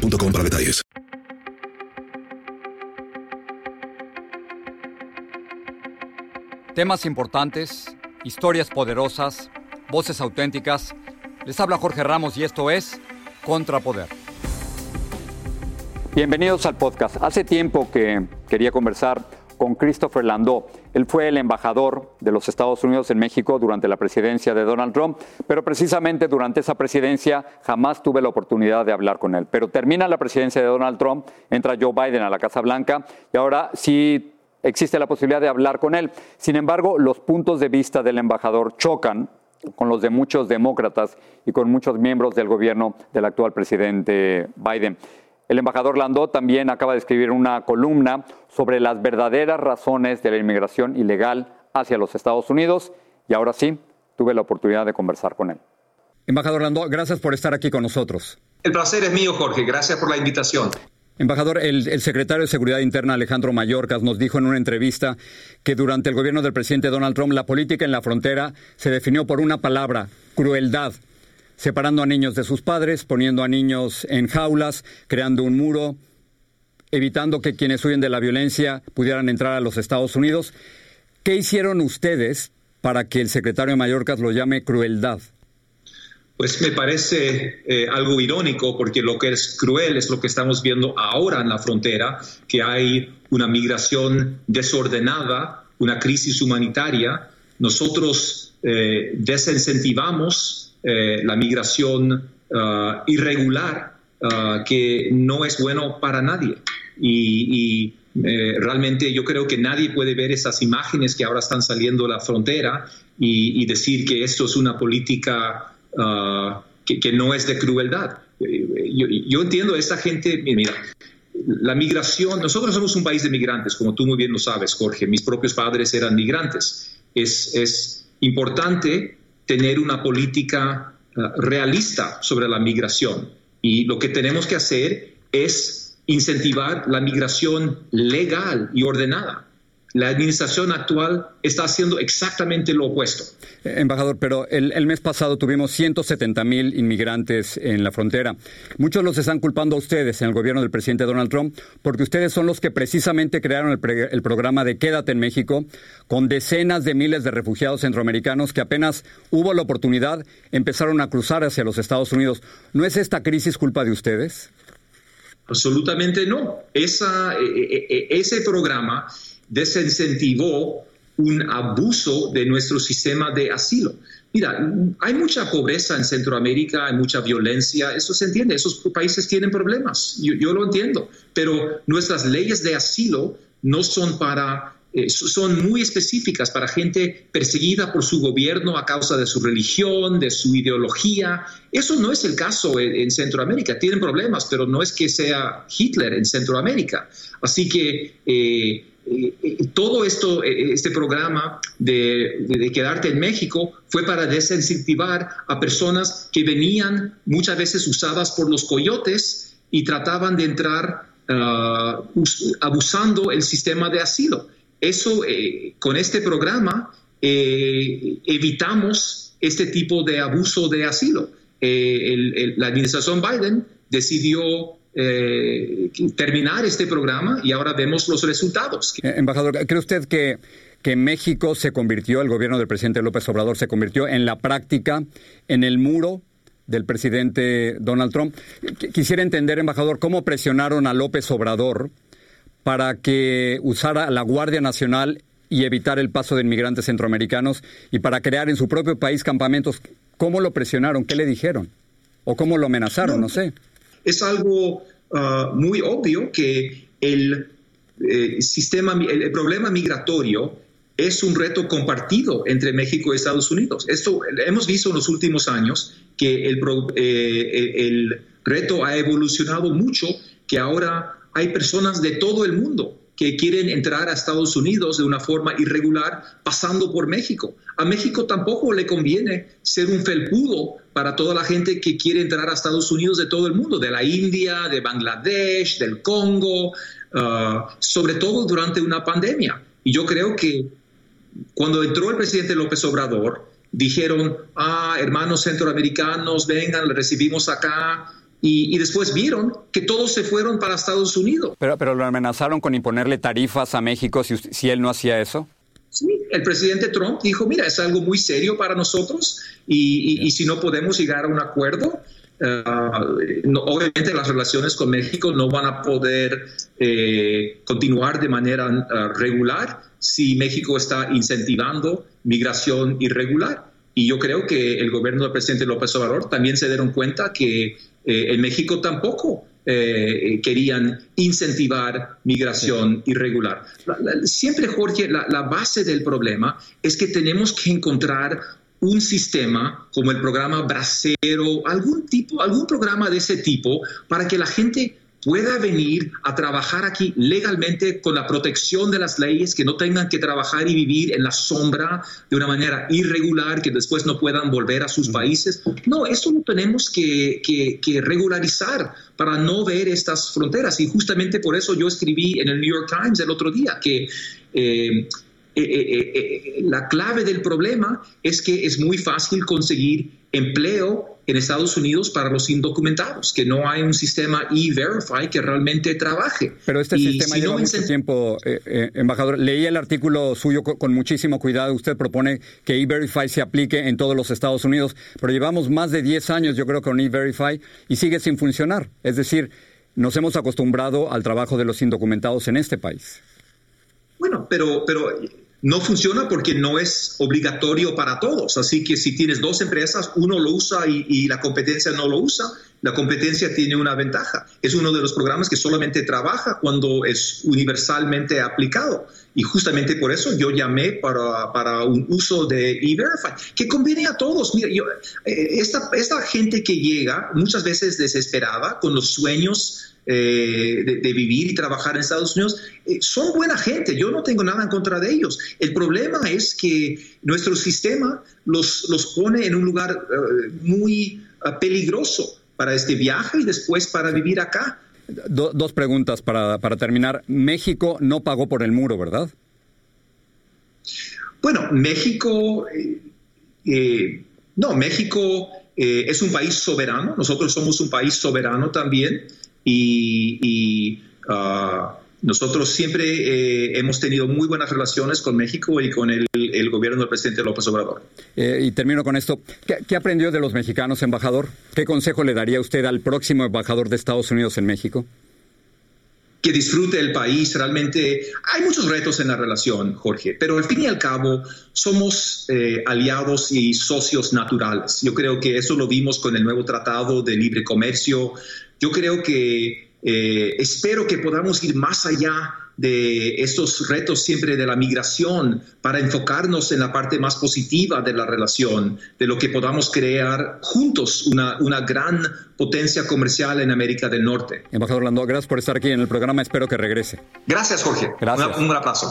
para detalles. Temas importantes, historias poderosas, voces auténticas. Les habla Jorge Ramos y esto es Contrapoder. Bienvenidos al podcast. Hace tiempo que quería conversar con Christopher Landau. Él fue el embajador de los Estados Unidos en México durante la presidencia de Donald Trump, pero precisamente durante esa presidencia jamás tuve la oportunidad de hablar con él. Pero termina la presidencia de Donald Trump, entra Joe Biden a la Casa Blanca y ahora sí existe la posibilidad de hablar con él. Sin embargo, los puntos de vista del embajador chocan con los de muchos demócratas y con muchos miembros del gobierno del actual presidente Biden. El embajador Landó también acaba de escribir una columna sobre las verdaderas razones de la inmigración ilegal hacia los Estados Unidos y ahora sí, tuve la oportunidad de conversar con él. Embajador Landó, gracias por estar aquí con nosotros. El placer es mío, Jorge. Gracias por la invitación. Embajador, el, el, secretario de Seguridad Interna Alejandro Mayorkas nos dijo en una entrevista que durante el gobierno del presidente Donald Trump la política en la frontera se definió por una palabra, crueldad separando a niños de sus padres, poniendo a niños en jaulas, creando un muro, evitando que quienes huyen de la violencia pudieran entrar a los Estados Unidos. ¿Qué hicieron ustedes para que el secretario de Mallorcas lo llame crueldad? Pues me parece eh, algo irónico porque lo que es cruel es lo que estamos viendo ahora en la frontera, que hay una migración desordenada, una crisis humanitaria. Nosotros eh, desincentivamos eh, la migración uh, irregular, uh, que no es bueno para nadie. Y, eh, realmente yo creo que nadie puede ver esas imágenes que ahora están saliendo de la frontera y, decir que esto es una política que, no es de crueldad. Yo, yo entiendo a esa gente, mira, la migración, nosotros somos un país de migrantes, como tú muy bien lo sabes, Jorge, mis propios padres eran migrantes. Es, es importante tener una política eh, realista sobre la migración. Y lo que tenemos que hacer es incentivar la migración legal y ordenada. La administración actual está haciendo exactamente lo opuesto. Eh, embajador, pero el, mes pasado tuvimos 170 mil inmigrantes en la frontera. Muchos los están culpando a ustedes en el gobierno del presidente Donald Trump porque ustedes son los que precisamente crearon el, el programa de Quédate en México con decenas de miles de refugiados centroamericanos que apenas hubo la oportunidad empezaron a cruzar hacia los Estados Unidos. ¿No es esta crisis culpa de ustedes? Absolutamente no. Esa, e, e, e, ese programa desincentivó un abuso de nuestro sistema de asilo. Mira, hay mucha pobreza en Centroamérica, hay mucha violencia, eso se entiende, esos países tienen problemas, yo, lo entiendo, pero nuestras leyes de asilo no son para eh, son muy específicas para gente perseguida por su gobierno a causa de su religión, de su ideología. Eso no es el caso en, Centroamérica. Tienen problemas, pero no es que sea Hitler en Centroamérica. Así que eh, todo esto, eh, este programa de, quedarte en México fue para desincentivar a personas que venían muchas veces usadas por los coyotes y trataban de entrar ah, abusando el sistema de asilo. Eso, eh, con este programa, eh, evitamos este tipo de abuso de asilo. la administración Biden decidió eh, terminar este programa y ahora vemos los resultados. Eh, embajador, ¿cree usted que, que México se convirtió, el gobierno del presidente López Obrador se convirtió en la práctica, en el muro del presidente Donald Trump? Quisiera entender, embajador, cómo presionaron a López Obrador para que usara la Guardia Nacional y evitar el paso de inmigrantes centroamericanos y para crear en su propio país campamentos. ¿Cómo lo presionaron? ¿Qué le dijeron? ¿O cómo lo amenazaron? no sé es algo ah, muy obvio que el eh, sistema, el, problema migratorio es un reto compartido entre México y Estados Unidos. Esto hemos visto en los últimos años que el, eh, reto ha evolucionado mucho, que ahora hay personas de todo el mundo que quieren entrar a Estados Unidos de una forma irregular pasando por México. A México tampoco le conviene ser un felpudo para toda la gente que quiere entrar a Estados Unidos de todo el mundo, de la India, de Bangladesh, del Congo, ah, sobre todo durante una pandemia. Y yo creo que cuando entró el presidente López Obrador, dijeron, ah, hermanos centroamericanos, vengan, recibimos acá. Y, después vieron que todos se fueron para Estados Unidos. Pero, pero lo amenazaron con imponerle tarifas a México si, si él no hacía eso. Sí, el presidente Trump dijo, mira, es algo muy serio para nosotros y, si no podemos llegar a un acuerdo, eh, obviamente las relaciones con México no van a poder eh, continuar de manera eh, regular si México está incentivando migración irregular. Y yo creo que el gobierno del presidente López Obrador también se dieron cuenta que eh, en México tampoco eh, querían incentivar migración irregular. siempre, Jorge, la, base del problema es que tenemos que encontrar un sistema como el programa Bracero, algún tipo, algún programa de ese tipo para que la gente pueda venir a trabajar aquí legalmente con la protección de las leyes, que no tengan que trabajar y vivir en la sombra de una manera irregular, que después no puedan volver a sus países. No, esto lo tenemos que, regularizar para no ver estas fronteras. Y justamente por eso yo escribí en el New York Times el otro día que... Eh, eh, eh, la clave del problema es que es muy fácil conseguir empleo en Estados Unidos para los indocumentados, que no hay un sistema e-verify que realmente trabaje. Pero este sistema lleva mucho tiempo, eh, eh, embajador. Leí el artículo suyo con, muchísimo cuidado. Usted propone que e-verify se aplique en todos los Estados Unidos, pero llevamos más de 10 años, yo creo, con e-verify y sigue sin funcionar. Es decir, nos hemos acostumbrado al trabajo de los indocumentados en este país. Bueno, pero, pero no funciona porque no es obligatorio para todos. Así que si tienes dos empresas, uno lo usa y, la competencia no lo usa, la competencia tiene una ventaja. Es uno de los programas que solamente trabaja cuando es universalmente aplicado. Y justamente por eso yo llamé para, un uso de E-Verify, que conviene a todos. Mira, eh, esta, esta gente que llega muchas veces desesperada con los sueños eh, de, vivir y trabajar en Estados Unidos, eh, son buena gente, yo no tengo nada en contra de ellos. El problema es que nuestro sistema los, los pone en un lugar eh, muy peligroso para este viaje y después para vivir acá. dos preguntas para, para terminar. México no pagó por el muro, ¿verdad? Bueno, México, no, México es un país soberano, nosotros somos un país soberano también y, ah, nosotros siempre eh, hemos tenido muy buenas relaciones con México y con el, gobierno del presidente López Obrador. Eh, y termino con esto. ¿Qué, aprendió de los mexicanos, embajador? ¿Qué consejo le daría usted al próximo embajador de Estados Unidos en México? que disfrute el país. Realmente hay muchos retos en la relación, Jorge, pero al fin y al cabo somos eh, aliados y socios naturales. Yo creo que eso lo vimos con el nuevo Tratado de Libre Comercio. Yo creo que eh, espero que podamos ir más allá de estos retos siempre de la migración para enfocarnos en la parte más positiva de la relación, de lo que podamos crear juntos una, una gran potencia comercial en América del Norte. Embajador Orlando, gracias por estar aquí en el programa, espero que regrese. Gracias, Jorge. Gracias. un abrazo.